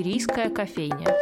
Шумерийская кофейня.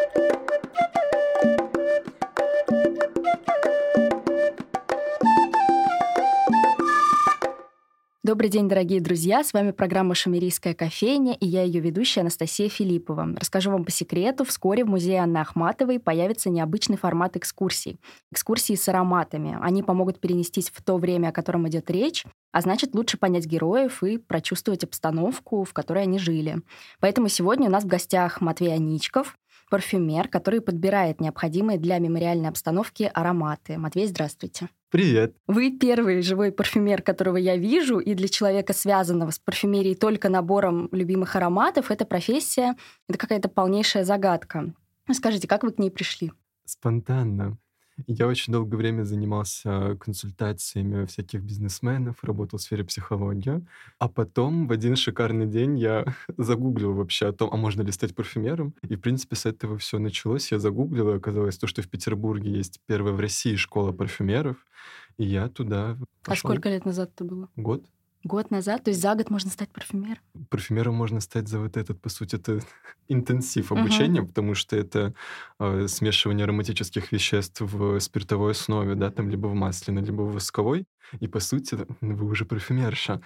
Добрый день, дорогие друзья! С вами программа «Шамерийская кофейня» и я ее ведущая Анастасия Филиппова. Расскажу вам по секрету, вскоре в музее Анны Ахматовой появится необычный формат экскурсий. Экскурсии с ароматами. Они помогут перенестись в то время, о котором идет речь, а значит, лучше понять героев и прочувствовать обстановку, в которой они жили. Поэтому сегодня у нас в гостях Матвей Аничков, парфюмер, который подбирает необходимые для мемориальной обстановки ароматы. Матвей, здравствуйте. Привет. Вы первый живой парфюмер, которого я вижу, и для человека, связанного с парфюмерией только набором любимых ароматов, эта профессия — это какая-то полнейшая загадка. Скажите, как вы к ней пришли? Спонтанно. Я очень долгое время занимался консультациями всяких бизнесменов, работал в сфере психологии. А потом в один шикарный день я загуглил вообще о том, а можно ли стать парфюмером. И, в принципе, с этого все началось. Я загуглил, и оказалось то, что в Петербурге есть первая в России школа парфюмеров. И я туда пошел. А сколько лет назад это было? Год. Год назад? То есть за год можно стать парфюмером? Парфюмером можно стать за вот этот, по сути, это интенсив обучения, угу. потому что это э, смешивание ароматических веществ в спиртовой основе, да, там либо в масляной, либо в восковой. И, по сути, вы уже парфюмерша.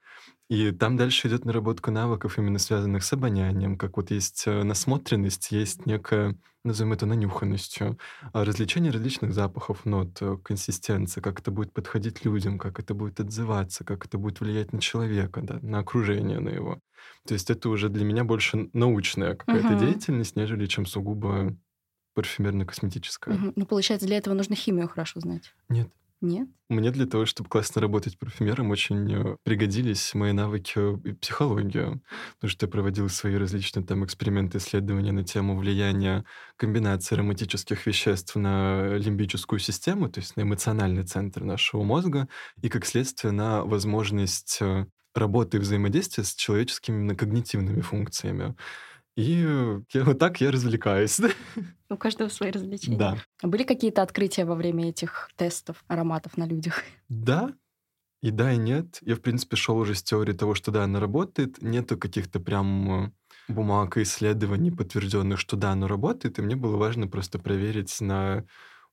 И там дальше идет наработка навыков, именно связанных с обонянием, как вот есть э, насмотренность, есть некая, назовем это нанюханностью, а развлечение различных запахов, нот, э, консистенция, как это будет подходить людям, как это будет отзываться, как это будет влиять на человека, да, на окружение, на его. То есть это уже для меня больше научная какая-то угу. деятельность, нежели чем сугубо парфюмерно-косметическая. Угу. Ну, получается, для этого нужно химию хорошо знать. Нет. Нет? Мне для того, чтобы классно работать парфюмером, очень э, пригодились мои навыки и психологию, потому что я проводил свои различные там эксперименты, исследования на тему влияния комбинации ароматических веществ на лимбическую систему, то есть на эмоциональный центр нашего мозга, и как следствие на возможность э, работы и взаимодействия с человеческими когнитивными функциями. И я, вот так я развлекаюсь. У каждого свои развлечения. Да. А были какие-то открытия во время этих тестов ароматов на людях? Да, и да, и нет. Я, в принципе, шел уже с теорией того, что да, она работает. Нету каких-то прям э, бумаг и исследований, подтвержденных, что да, оно работает. И мне было важно просто проверить на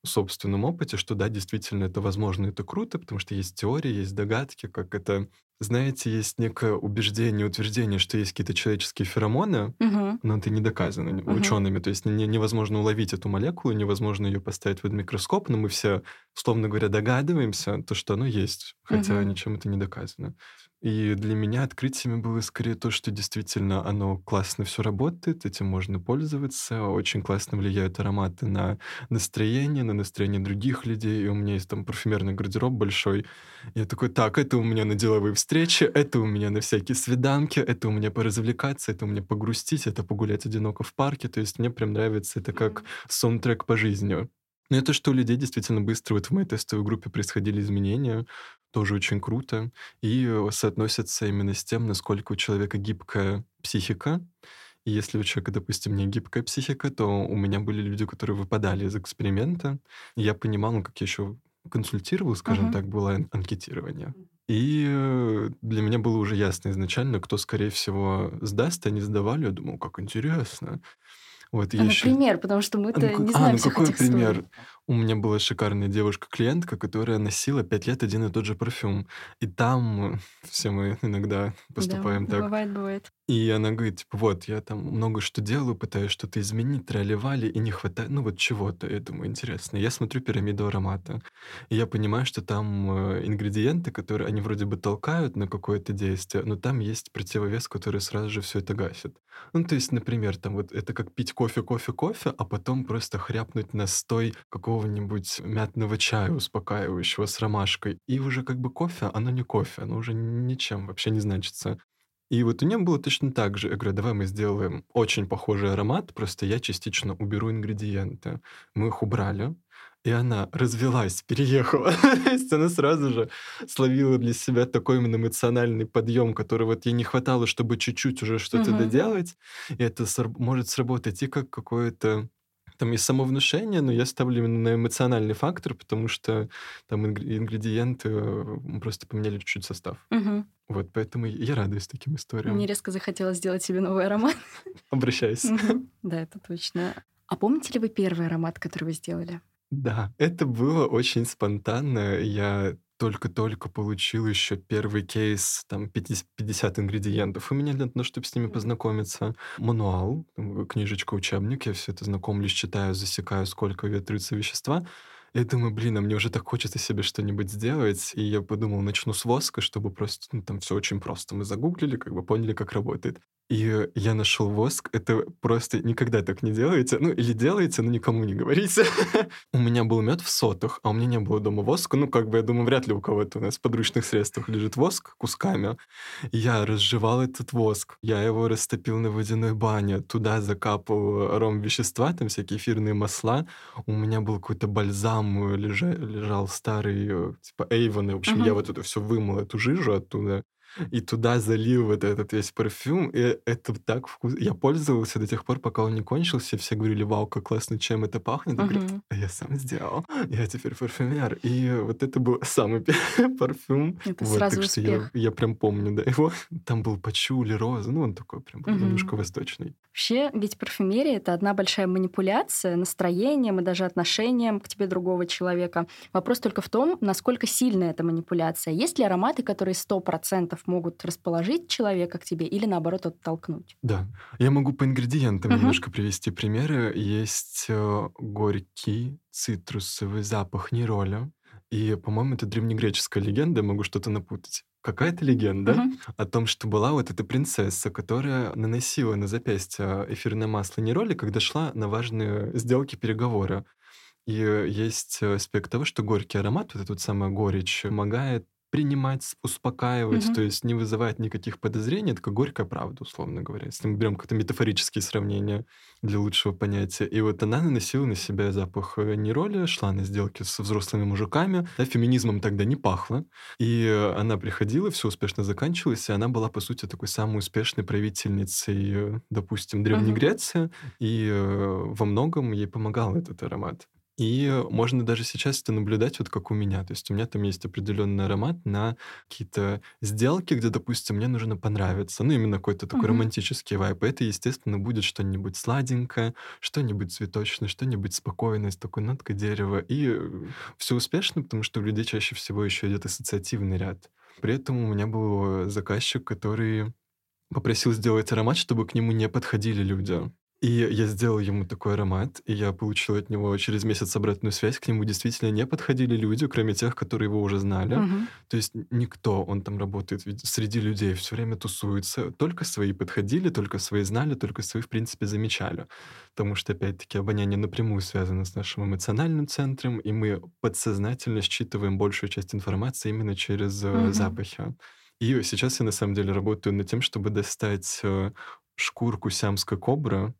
собственном опыте, что да, действительно это возможно, это круто, потому что есть теории, есть догадки, как это знаете, есть некое убеждение, утверждение, что есть какие-то человеческие феромоны, угу. но это не доказано угу. учеными. То есть не, невозможно уловить эту молекулу, невозможно ее поставить под микроскоп, но мы все, условно говоря, догадываемся, то, что оно есть, хотя угу. ничем это не доказано. И для меня открытиями было скорее то, что действительно оно классно все работает, этим можно пользоваться, очень классно влияют ароматы на настроение, на настроение других людей. И у меня есть там парфюмерный гардероб большой. Я такой, так, это у меня на деловые встречи, это у меня на всякие свиданки, это у меня поразвлекаться, это у меня погрустить, это погулять одиноко в парке. То есть мне прям нравится это как саундтрек по жизни. Но это что у людей действительно быстро вот в моей тестовой группе происходили изменения тоже очень круто, и э, соотносится именно с тем, насколько у человека гибкая психика. И если у человека, допустим, не гибкая психика, то у меня были люди, которые выпадали из эксперимента. И я понимал, ну, как я еще консультировал, скажем uh-huh. так, было анкетирование. И э, для меня было уже ясно изначально, кто, скорее всего, сдаст, они сдавали. Я думал, как интересно. Вот, а, например, еще... потому что мы-то а, ну, не знаем а, ну какой этих пример? Историй. У меня была шикарная девушка-клиентка, которая носила пять лет один и тот же парфюм. И там все мы иногда поступаем да, так. Бывает, бывает. И она говорит, типа, вот, я там много что делаю, пытаюсь что-то изменить, тролливали, и не хватает, ну вот чего-то. Я думаю, интересно. Я смотрю пирамиду аромата, и я понимаю, что там э, ингредиенты, которые они вроде бы толкают на какое-то действие, но там есть противовес, который сразу же все это гасит. Ну, то есть, например, там вот это как пить кофе, кофе, кофе, а потом просто хряпнуть настой какого-нибудь мятного чая успокаивающего с ромашкой. И уже как бы кофе, оно не кофе, оно уже ничем вообще не значится. И вот у нее было точно так же. Я говорю, давай мы сделаем очень похожий аромат, просто я частично уберу ингредиенты. Мы их убрали, и она развелась, переехала. То есть она сразу же словила для себя такой именно эмоциональный подъем, который вот ей не хватало, чтобы чуть-чуть уже что-то доделать. И это может сработать и как какое-то Там есть самовнушение, но я ставлю именно на эмоциональный фактор, потому что там ингредиенты мы просто поменяли чуть-чуть состав. Угу. Вот, поэтому я радуюсь таким историям. Мне резко захотелось сделать себе новый аромат. Обращайся. Да, это точно. А помните ли вы первый аромат, который вы сделали? Да, это было очень спонтанно. Я только-только получил еще первый кейс, там, 50, 50 ингредиентов. У меня для того, чтобы с ними познакомиться. Мануал, книжечка, учебник. Я все это знакомлюсь, читаю, засекаю, сколько ветрится вещества. Я думаю, блин, а мне уже так хочется себе что-нибудь сделать. И я подумал, начну с воска, чтобы просто, ну, там все очень просто. Мы загуглили, как бы поняли, как работает. И я нашел воск. Это просто никогда так не делаете. Ну, или делаете, но никому не говорите. у меня был мед в сотах, а у меня не было дома воска. Ну, как бы, я думаю, вряд ли у кого-то у нас в подручных средствах лежит воск кусками. Я разжевал этот воск. Я его растопил на водяной бане. Туда закапал ром вещества, там всякие эфирные масла. У меня был какой-то бальзам, лежа, лежал старый, э, типа Эйвон. В общем, uh-huh. я вот это все вымыл, эту жижу оттуда и туда залил вот этот весь парфюм, и это так вкусно. Я пользовался до тех пор, пока он не кончился, все говорили, вау, как классно, чем это пахнет. Я, говорю, а я сам сделал, я теперь парфюмер. И вот это был самый первый парфюм. Это вот, сразу так успех. что я, я прям помню, да, его. Там был пачули, роза, ну он такой прям угу. немножко восточный. Вообще, ведь парфюмерия — это одна большая манипуляция настроением и даже отношением к тебе другого человека. Вопрос только в том, насколько сильна эта манипуляция. Есть ли ароматы, которые 100% ингредиентов могут расположить человека к тебе или наоборот оттолкнуть. Да. Я могу по ингредиентам угу. немножко привести примеры. Есть э, горький цитрусовый запах нероля. И, по-моему, это древнегреческая легенда, могу что-то напутать. Какая-то легенда угу. о том, что была вот эта принцесса, которая наносила на запястье эфирное масло нероли, когда шла на важные сделки переговоры. И э, есть э, аспект того, что горький аромат, вот этот самый горечь, помогает принимать, успокаивать, Мгм. то есть не вызывает никаких подозрений, это как горькая правда, условно говоря. Если мы берем как-то метафорические сравнения для лучшего понятия. И вот она наносила на себя запах э, нероли, шла на сделки со взрослыми мужиками, да, феминизмом тогда не пахло, и э, она приходила, все успешно заканчивалось, и она была, по сути, такой самой успешной правительницей, э, допустим, Древней Мгм. Греции, и во многом ей помогал этот аромат. И можно даже сейчас это наблюдать, вот как у меня. То есть у меня там есть определенный аромат на какие-то сделки, где, допустим, мне нужно понравиться. Ну, именно какой-то такой Мгм. романтический вайп. Это, естественно, будет что-нибудь сладенькое, что-нибудь цветочное, что-нибудь спокойное, с такой ноткой дерева. И все успешно, потому что у людей чаще всего еще идет ассоциативный ряд. При этом у меня был заказчик, который попросил сделать аромат, чтобы к нему не подходили люди. И я сделал ему такой аромат, и я получил от него через месяц обратную связь. К нему действительно не подходили люди, кроме тех, которые его уже знали. Мгм. То есть никто, он там работает среди людей, все время тусуется. Только свои подходили, только свои знали, только свои, в принципе, замечали. Потому что, опять-таки, обоняние напрямую связано с нашим эмоциональным центром, и мы подсознательно считываем большую часть информации именно через Мгм. запахи. И сейчас я, на самом деле, работаю над тем, чтобы достать э, шкурку сиамской кобры,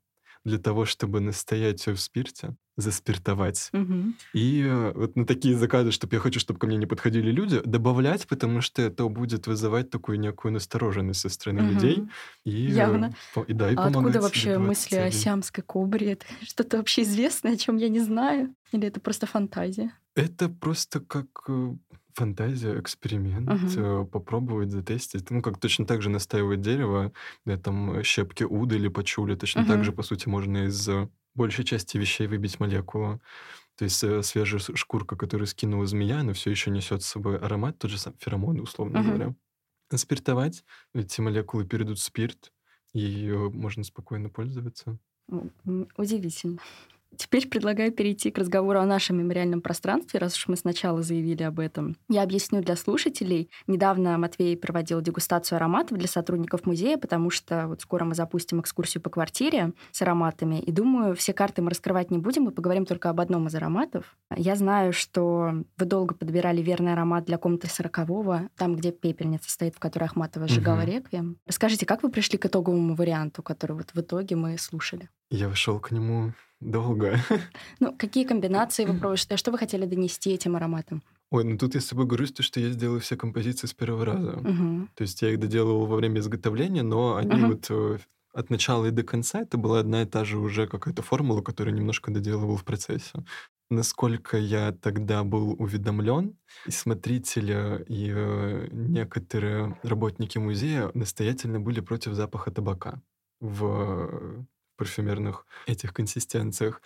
для того, чтобы настоять в спирте, заспиртовать. Мгм. И э, вот на такие заказы, чтобы я хочу, чтобы ко мне не подходили люди, добавлять, потому что это будет вызывать такую некую настороженность со стороны Мгм. людей. И, Явно. по- и да, и А откуда вообще мысли о целей. сиамской кобре? Это что-то вообще известное, о чем я не знаю? Или это просто фантазия? Это просто как э, фантазия, эксперимент, э, попробовать, затестить. Ну, как точно так же настаивать дерево, да, там э, щепки уды или пачули, точно так Мгм. же, по сути, можно из э, большей части вещей выбить молекулу. То есть свежая шкурка, которую скинула змея, она все еще несет с собой аромат, тот же сам феромоны, условно Мгм. говоря. Спиртовать, эти молекулы перейдут в спирт, и можно спокойно пользоваться. Удивительно. Теперь предлагаю перейти к разговору о нашем мемориальном пространстве, раз уж мы сначала заявили об этом. Я объясню для слушателей. Недавно Матвей проводил дегустацию ароматов для сотрудников музея, потому что вот скоро мы запустим экскурсию по квартире с ароматами. И думаю, все карты мы раскрывать не будем, мы поговорим только об одном из ароматов. Я знаю, что вы долго подбирали верный аромат для комнаты сорокового, там, где пепельница стоит, в которой Ахматова сжигала Мгм. реквием. Расскажите, как вы пришли к итоговому варианту, который вот в итоге мы слушали? Я вошел к нему долго. Ну, какие комбинации вы пробуете? Что вы хотели донести этим ароматом? Ой, ну тут я с собой горжусь, то, что я сделал все композиции с первого раза. Мгм. То есть я их доделывал во время изготовления, но они Мгм. вот э, от начала и до конца это была одна и та же уже какая-то формула, которую немножко доделывал в процессе. Насколько я тогда был уведомлен, и смотрители, и э, некоторые работники музея настоятельно были против запаха табака в парфюмерных этих консистенциях.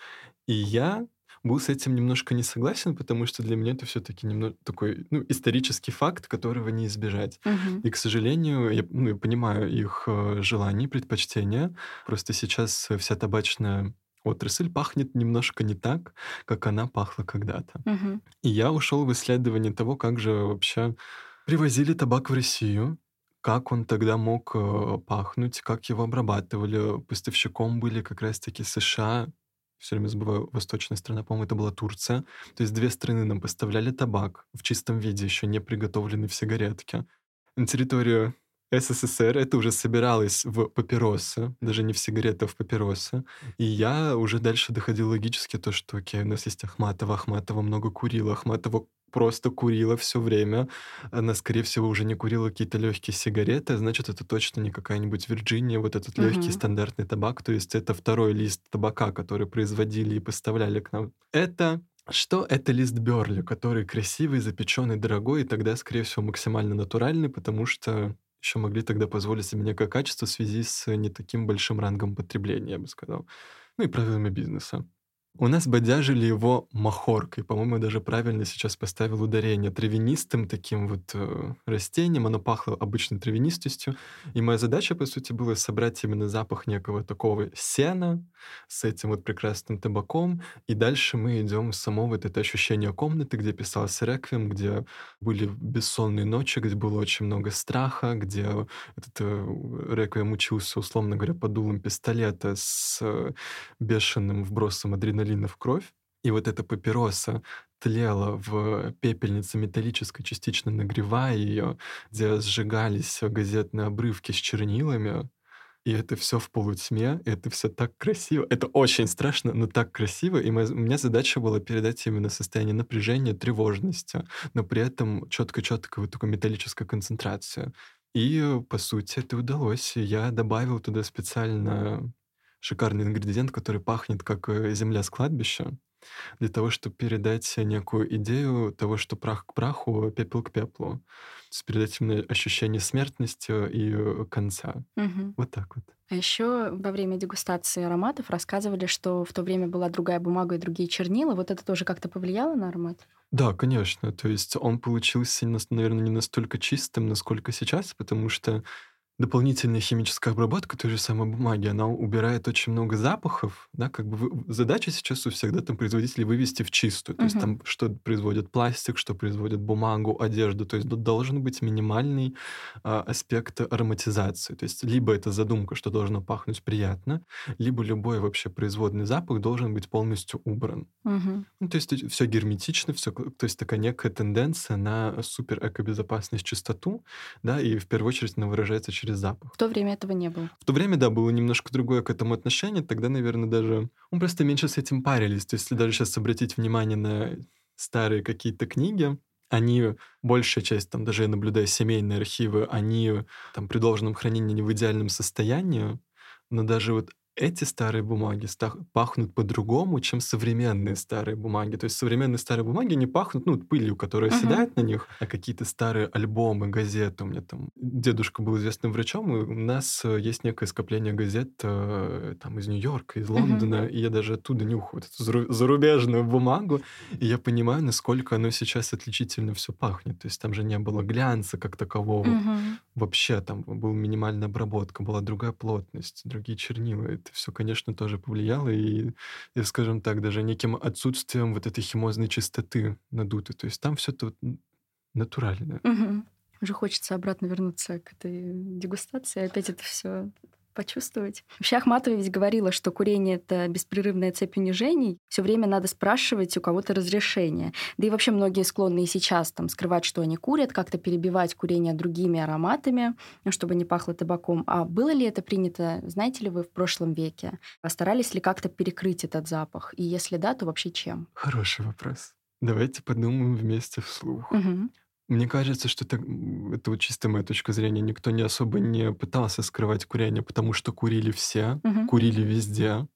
И я был с этим немножко не согласен, потому что для меня это все-таки немного такой ну, исторический факт, которого не избежать. Мгм. И, к сожалению, я, ну, я понимаю их э, желания, предпочтения. Просто сейчас вся табачная отрасль пахнет немножко не так, как она пахла когда-то. Мгм. И я ушел в исследование того, как же вообще привозили табак в Россию, как он тогда мог э, пахнуть, как его обрабатывали. Поставщиком были как раз-таки США, все время забываю, восточная страна, по-моему, это была Турция. То есть две страны нам поставляли табак в чистом виде, еще не приготовленный в сигаретке. На территорию СССР это уже собиралось в папиросы, даже не в сигареты, а в папиросы. И я уже дальше доходил логически то, что, окей, у нас есть Ахматова, Ахматова много курила, Ахматова просто курила все время. Она, скорее всего, уже не курила какие-то легкие сигареты, а значит, это точно не какая-нибудь Вирджиния, вот этот легкий Мгм. стандартный табак. То есть это второй лист табака, который производили и поставляли к нам. Это что? Это лист Берли, который красивый, запеченный, дорогой, и тогда, скорее всего, максимально натуральный, потому что еще могли тогда позволить себе некое качество в связи с не таким большим рангом потребления, я бы сказал. Ну и правилами бизнеса. У нас бодяжили его махоркой. По-моему, даже правильно сейчас поставил ударение. Травянистым таким вот э, растением. Оно пахло обычной травянистостью. И моя задача, по сути, была собрать именно запах некого такого сена с этим вот прекрасным табаком. И дальше мы идем в само вот это ощущение комнаты, где писался реквием, где были бессонные ночи, где было очень много страха, где этот э, реквием учился, условно говоря, под дулом пистолета с э, бешеным вбросом адреналина в кровь. И вот эта папироса тлела в пепельнице металлической, частично нагревая ее, где сжигались газетные обрывки с чернилами. И это все в полутьме, и это все так красиво. Это очень страшно, но так красиво. И моя, у меня задача была передать именно состояние напряжения, тревожности, но при этом четко-четко вот такую металлическую концентрацию. И, по сути, это удалось. Я добавил туда специально шикарный ингредиент, который пахнет как э, земля с кладбища, для того, чтобы передать некую идею того, что прах к праху, пепел к пеплу. То есть передать именно ощущение смертности и э, конца. Мгм. Вот так вот. А еще во время дегустации ароматов рассказывали, что в то время была другая бумага и другие чернила. Вот это тоже как-то повлияло на аромат? Да, конечно. То есть он получился, наверное, не настолько чистым, насколько сейчас, потому что дополнительная химическая обработка той же самой бумаги, она убирает очень много запахов, да, как бы вы- задача сейчас у всех, да, там, производителей вывести в чистую, то есть Мгм. там, что производит пластик, что производит бумагу, одежду, то есть д- должен быть минимальный а, аспект ароматизации, то есть либо это задумка, что должно пахнуть приятно, либо любой вообще производный запах должен быть полностью убран. Мгм. Ну, то есть все герметично, все, то есть такая некая тенденция на супер экобезопасность, чистоту, да, и в первую очередь она выражается через запах. В то время этого не было. В то время, да, было немножко другое к этому отношение, тогда, наверное, даже, ну, просто меньше с этим парились, то есть если даже сейчас обратить внимание на старые какие-то книги, они, большая часть, там, даже я наблюдаю семейные архивы, они там при должном хранении не в идеальном состоянии, но даже вот эти старые бумаги пахнут по-другому, чем современные старые бумаги. То есть современные старые бумаги не пахнут, ну, пылью, которая Мгм. оседает на них, а какие-то старые альбомы, газеты. У меня там дедушка был известным врачом, и у нас э, есть некое скопление газет э, там из Нью-Йорка, из. Лондона, и я даже оттуда нюхаю эту зару- зарубежную бумагу, и я понимаю, насколько оно сейчас отличительно все пахнет. То есть там же не было глянца как такового, Мгм. вообще там была минимальная обработка, была другая плотность, другие чернила. Это все, конечно, тоже повлияло, и, и, скажем так, даже неким отсутствием вот этой химозной чистоты надутой. То есть там все это вот натуральное. Мгм. Уже хочется обратно вернуться к этой дегустации, опять это все почувствовать. Вообще Ахматова ведь говорила, что курение — это беспрерывная цепь унижений. Все время надо спрашивать у кого-то разрешение. Да и вообще многие склонны и сейчас там скрывать, что они курят, как-то перебивать курение другими ароматами, ну, чтобы не пахло табаком. А было ли это принято, знаете ли вы, в прошлом веке? А старались ли как-то перекрыть этот запах? И если да, то вообще чем? Хороший вопрос. Давайте подумаем вместе вслух. Мгм. Мне кажется, что это, это вот чисто моя точка зрения. Никто не особо не пытался скрывать курение, потому что курили все, Мгм. курили везде,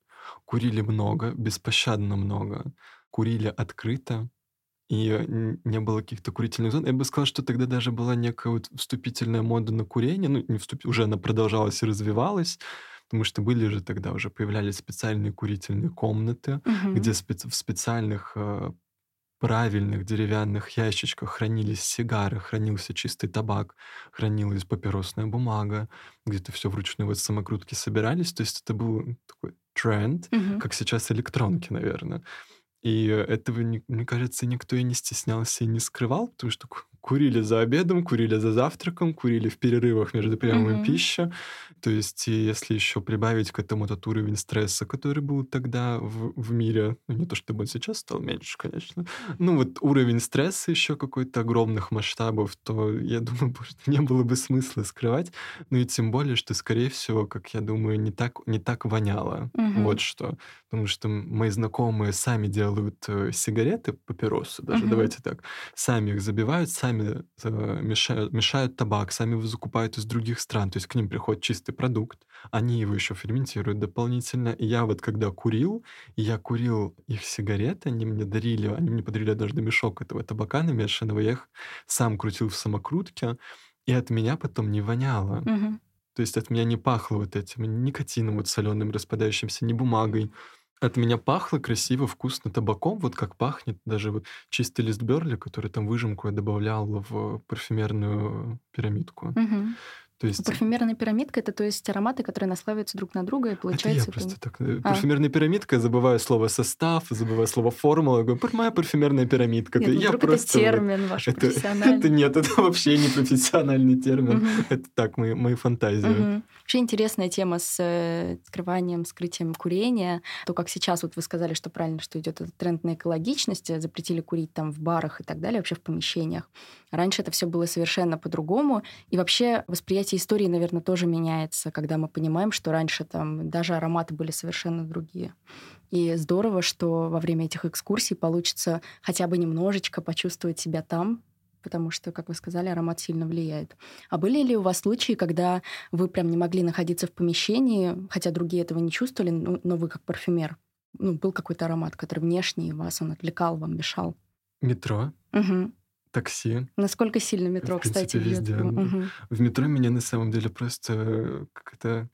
курили много, беспощадно много, курили открыто, и н- не было каких-то курительных зон. Я бы сказал, что тогда даже была некая вот вступительная мода на курение, ну, не вступ... уже она продолжалась и развивалась, потому что были же тогда уже появлялись специальные курительные комнаты, Мгм. где спец- в специальных э, правильных деревянных ящичках хранились сигары, хранился чистый табак, хранилась папиросная бумага, где-то все вручную вот самокрутки собирались. То есть это был такой тренд, Мгм. как сейчас электронки, наверное. И этого, не- мне кажется, никто и не стеснялся и не скрывал, потому что курили за обедом, курили за завтраком, курили в перерывах между приемами Мгм. пищи. То есть, если еще прибавить к этому тот уровень стресса, который был тогда в, в мире, ну не то чтобы он сейчас стал меньше, конечно, ну вот уровень стресса еще какой-то огромных масштабов, то я думаю, не было бы смысла скрывать. Ну и тем более, что, скорее всего, как я думаю, не так, не так воняло. Мгм. Вот что. Потому что мои знакомые сами делают э, сигареты, папиросы даже, Мгм. давайте так, сами их забивают, сами э, мешают, мешают табак, сами закупают из других стран. То есть к ним приходит чистый продукт, они его еще ферментируют дополнительно. И я вот когда курил, я курил их сигареты, они мне дарили, они мне подарили однажды мешок этого табака намешанного, я их сам крутил в самокрутке, и от меня потом не воняло. Мгм. То есть от меня не пахло вот этим никотином вот соленым, распадающимся, ни бумагой. От меня пахло красиво, вкусно табаком, вот как пахнет даже вот чистый лист Берли, который там выжимку я добавлял в парфюмерную пирамидку. Мгм. То есть Парфюмерная пирамидка это то есть ароматы, которые наслаиваются друг на друга, и это я получается. просто так... э, А. Парфюмерная пирамидка, я забываю слово состав, забываю слово формула, я говорю, «Пар- моя парфюмерная пирамидка. Нет, Это ну, я просто это вот- термин ваш Это, профессиональный. это нет, это вообще не профессиональный термин. Это так, мои, мои фантазии. Вообще интересная тема с э, скрыванием, скрытием курения. То, как сейчас вот вы сказали, что правильно, что идет этот тренд на экологичность, э, запретили курить там в барах и так далее, вообще в помещениях. Раньше это все было совершенно по-другому. И вообще восприятие истории, наверное, тоже меняется, когда мы понимаем, что раньше там даже ароматы были совершенно другие. И здорово, что во время этих экскурсий получится хотя бы немножечко почувствовать себя там, потому что, как вы сказали, аромат сильно влияет. А были ли у вас случаи, когда вы прям не могли находиться в помещении, хотя другие этого не чувствовали, но вы как парфюмер? Ну, был какой-то аромат, который внешний вас, он отвлекал, вам мешал. Метро, Мгм. Такси. Насколько сильно метро, В принципе, кстати, везде. Мгм. В метро меня на самом деле просто э, как-то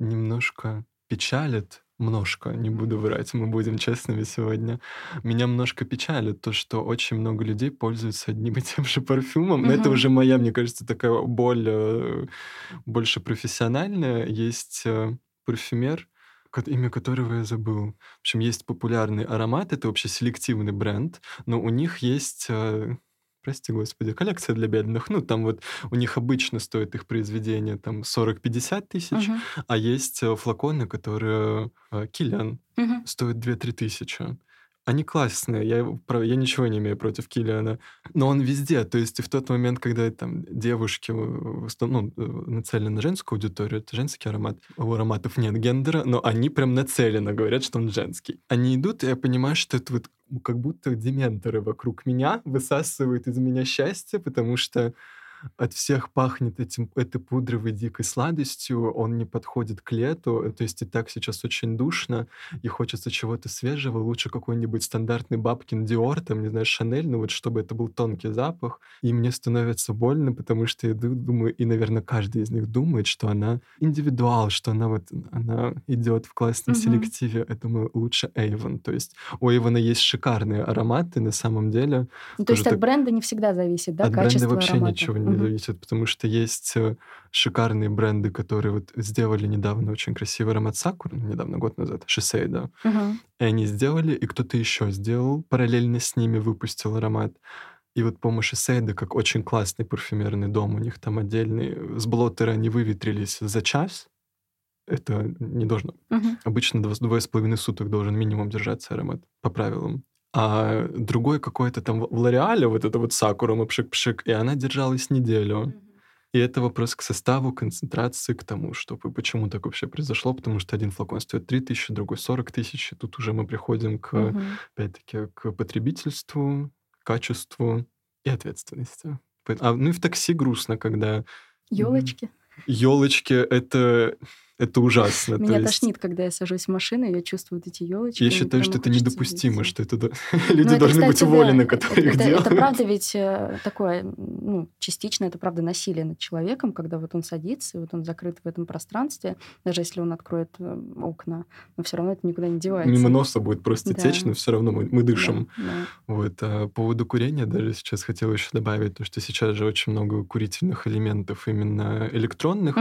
немножко печалит, немножко, не буду врать, мы будем честными сегодня. Меня немножко печалит то, что очень много людей пользуются одним и тем же парфюмом. Но это Мгм. уже моя, мне кажется, такая боль э, больше профессиональная. Есть э, парфюмер, имя которого я забыл. В общем, есть популярный аромат, это вообще селективный бренд, но у них есть прости господи, коллекция для бедных. Ну, там вот у них обычно стоит их произведение там 40-50 тысяч, Мгм. а есть э, флаконы, которые э, Киллиан Мгм. стоят 2-3 тысячи. Они классные, я, я ничего не имею против Киллиана, но он везде, то есть в тот момент, когда там девушки э, ну, нацелены на женскую аудиторию, это женский аромат, у ароматов нет гендера, но они прям нацеленно говорят, что он женский. Они идут, и я понимаю, что это вот как будто дементоры вокруг меня высасывают из меня счастье, потому что от всех пахнет этим, этой пудровой дикой сладостью, он не подходит к лету, то есть и так сейчас очень душно, и хочется чего-то свежего, лучше какой-нибудь стандартный бабкин Диор, там, не знаю, Шанель, ну вот чтобы это был тонкий запах, и мне становится больно, потому что я ду- думаю, и, наверное, каждый из них думает, что она индивидуал, что она вот, она идет в классном Мгм. селективе, я думаю, лучше Avon, то есть у Avon есть шикарные ароматы, на самом деле, Ну, то есть от так- бренда не всегда зависит, да, от бренда качество вообще аромата? ничего не Зависит, потому что есть э, шикарные бренды, которые вот сделали недавно очень красивый аромат Сакуры, недавно, год назад, Shiseido. Мгм. И они сделали, и кто-то еще сделал, параллельно с ними выпустил аромат. И вот, по-моему, Shiseido, как очень классный парфюмерный дом, у них там отдельный, с блоттера они выветрились за час. Это не должно Мгм. Обычно два, двое с половиной суток должен минимум держаться аромат по правилам. А другой какой-то там в Лореале, вот это вот сакура, мы пшик-пшик, и она держалась неделю. И это вопрос к составу, концентрации, к тому, чтобы почему так вообще произошло, потому что один флакон стоит 3 тысячи, другой 40 тысяч, и тут уже мы приходим к, Мгм. опять-таки, к потребительству, качеству и ответственности. А, ну и в такси грустно, когда... Елочки. Елочки — это это ужасно. Меня есть... тошнит, когда я сажусь в машину, я чувствую вот эти елочки. Я считаю, что это недопустимо, что это люди должны быть уволены, которые их делают. Это правда ведь э, такое, ну, частично это правда насилие над человеком, когда вот он садится, и вот он закрыт в этом пространстве, даже если он откроет э, окна, но все равно это никуда не девается. Мимо носа будет просто течь, но все равно мы, мы дышим. Вот. А по поводу курения даже сейчас хотела еще добавить, то, что сейчас же очень много курительных элементов именно электронных,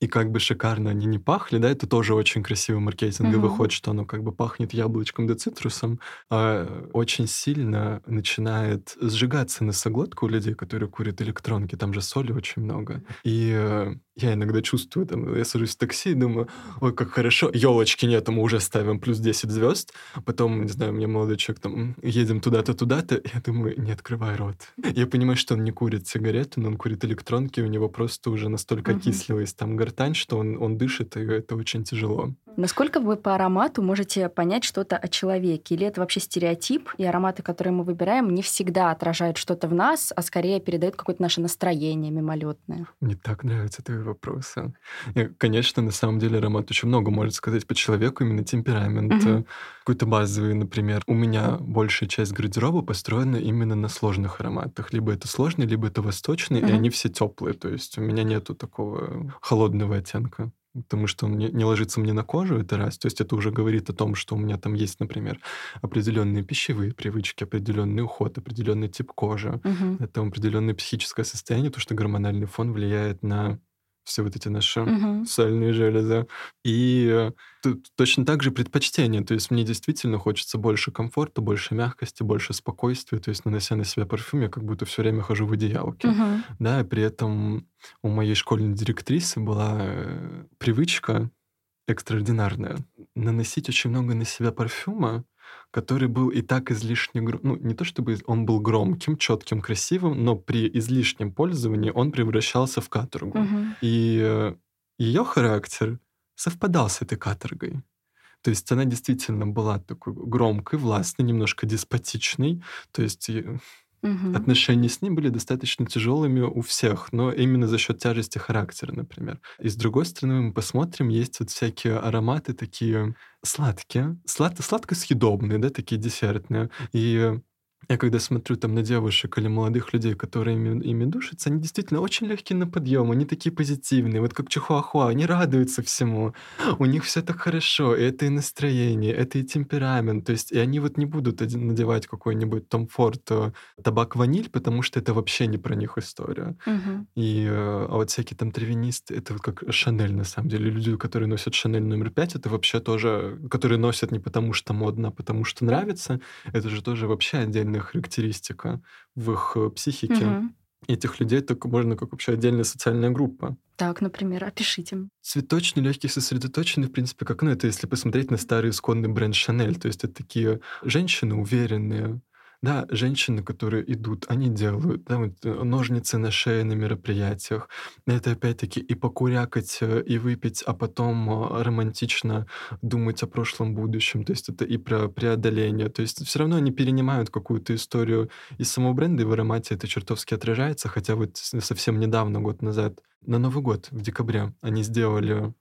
и как бы шикарно они не пахли, да, это тоже очень красивый маркетинговый mm-hmm. ход, что оно как бы пахнет яблочком да цитрусом, а очень сильно начинает сжигаться носоглотка у людей, которые курят электронки, там же соли очень много. И э, я иногда чувствую, там, я сажусь в такси и думаю, ой, как хорошо, елочки нет, мы уже ставим плюс 10 звезд. Потом, не знаю, мне молодой человек там, едем туда-то, туда-то. Я думаю, не открывай рот. Я понимаю, что он не курит сигареты, но он курит электронки, у него просто уже настолько uh-huh. окислилась там гортань, что он, он дышит, и это очень тяжело. Насколько вы по аромату можете понять что-то о человеке? Или это вообще стереотип, и ароматы, которые мы выбираем, не всегда отражают что-то в нас, а скорее передают какое-то наше настроение мимолетное? Мне так нравится твой вопроса. И, конечно, на самом деле аромат очень много может сказать по человеку, именно темперамент. Mm-hmm. Какой-то базовый, например. У меня большая часть гардероба построена именно на сложных ароматах. Либо это сложный, либо это восточный, mm-hmm. и они все теплые. То есть у меня нету такого холодного оттенка потому что он не, не ложится мне на кожу, это раз. То есть это уже говорит о том, что у меня там есть, например, определенные пищевые привычки, определенный уход, определенный тип кожи, угу. это определенное психическое состояние, то, что гормональный фон влияет на все вот эти наши угу. сальные железы. И э, тут точно так же предпочтение. То есть мне действительно хочется больше комфорта, больше мягкости, больше спокойствия. То есть нанося на себя парфюм, я как будто все время хожу в одеялке. Угу. Да, и при этом у моей школьной директрисы была э, привычка экстраординарная. Наносить очень много на себя парфюма, который был и так излишне... Ну, не то чтобы он был громким, четким, красивым, но при излишнем пользовании он превращался в каторгу. Угу. И э, ее характер совпадал с этой каторгой. То есть она действительно была такой громкой, властной, немножко деспотичной. То есть Угу. Отношения с ним были достаточно тяжелыми у всех, но именно за счет тяжести характера, например. И с другой стороны, мы посмотрим, есть вот всякие ароматы такие сладкие, слад сладко-съедобные, да, такие десертные. И я когда смотрю там на девушек или молодых людей, которые ими, ими душатся, они действительно очень легкие на подъем, они такие позитивные, вот как Чихуахуа, они радуются всему, у них все так хорошо, и это и настроение, это и темперамент, то есть и они вот не будут надевать какой-нибудь Том Форд э, табак-ваниль, потому что это вообще не про них история. Угу. И, э, а вот всякие там травянисты, это вот как Шанель на самом деле, люди, которые носят Шанель номер пять, это вообще тоже, которые носят не потому что модно, а потому что нравится, это же тоже вообще отдельно отдельная характеристика в их э, психике. Угу. Этих людей только можно как вообще отдельная социальная группа. Так, например, опишите. Цветочный, легкий, сосредоточенный, в принципе, как, ну, это если посмотреть на старый исконный бренд Шанель, то есть это такие женщины уверенные, да, женщины, которые идут, они делают да, вот, э, ножницы на шее на мероприятиях. Это опять-таки и покурякать, э, и выпить, а потом э, романтично думать о прошлом будущем. То есть это и про преодоление. То есть все равно они перенимают какую-то историю из самого бренда, и в аромате это чертовски отражается. Хотя вот совсем недавно, год назад, на Новый год, в декабре, они сделали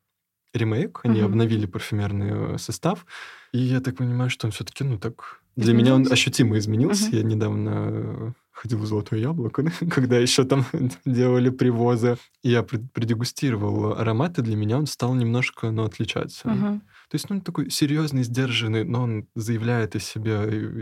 ремейк, они mm-hmm. обновили парфюмерный состав. И я так понимаю, что он все-таки, ну, так для меня он ощутимо изменился. Uh-huh. Я недавно ходил в «Золотое яблоко», когда еще там делали привозы. Я продегустировал ароматы, для меня он стал немножко, ну, отличаться. Uh-huh. То есть, ну, он такой серьезный, сдержанный, но он заявляет о себе.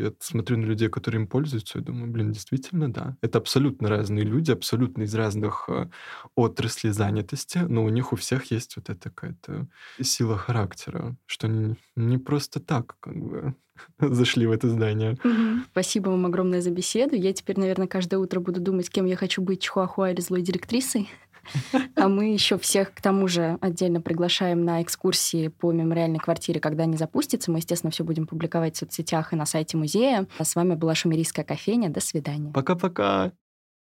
Я смотрю на людей, которые им пользуются, и думаю, блин, действительно, да. Это абсолютно разные люди, абсолютно из разных э, отраслей занятости, но у них у всех есть вот эта какая-то сила характера, что не, не просто так, как бы, зашли в это здание. Угу. Спасибо вам огромное за беседу. Я теперь, наверное, каждое утро буду думать, кем я хочу быть, Чихуахуа или злой директрисой. А мы еще всех к тому же отдельно приглашаем на экскурсии по мемориальной квартире, когда они запустятся. Мы, естественно, все будем публиковать в соцсетях и на сайте музея. А с вами была Шумерийская кофейня. До свидания. Пока-пока.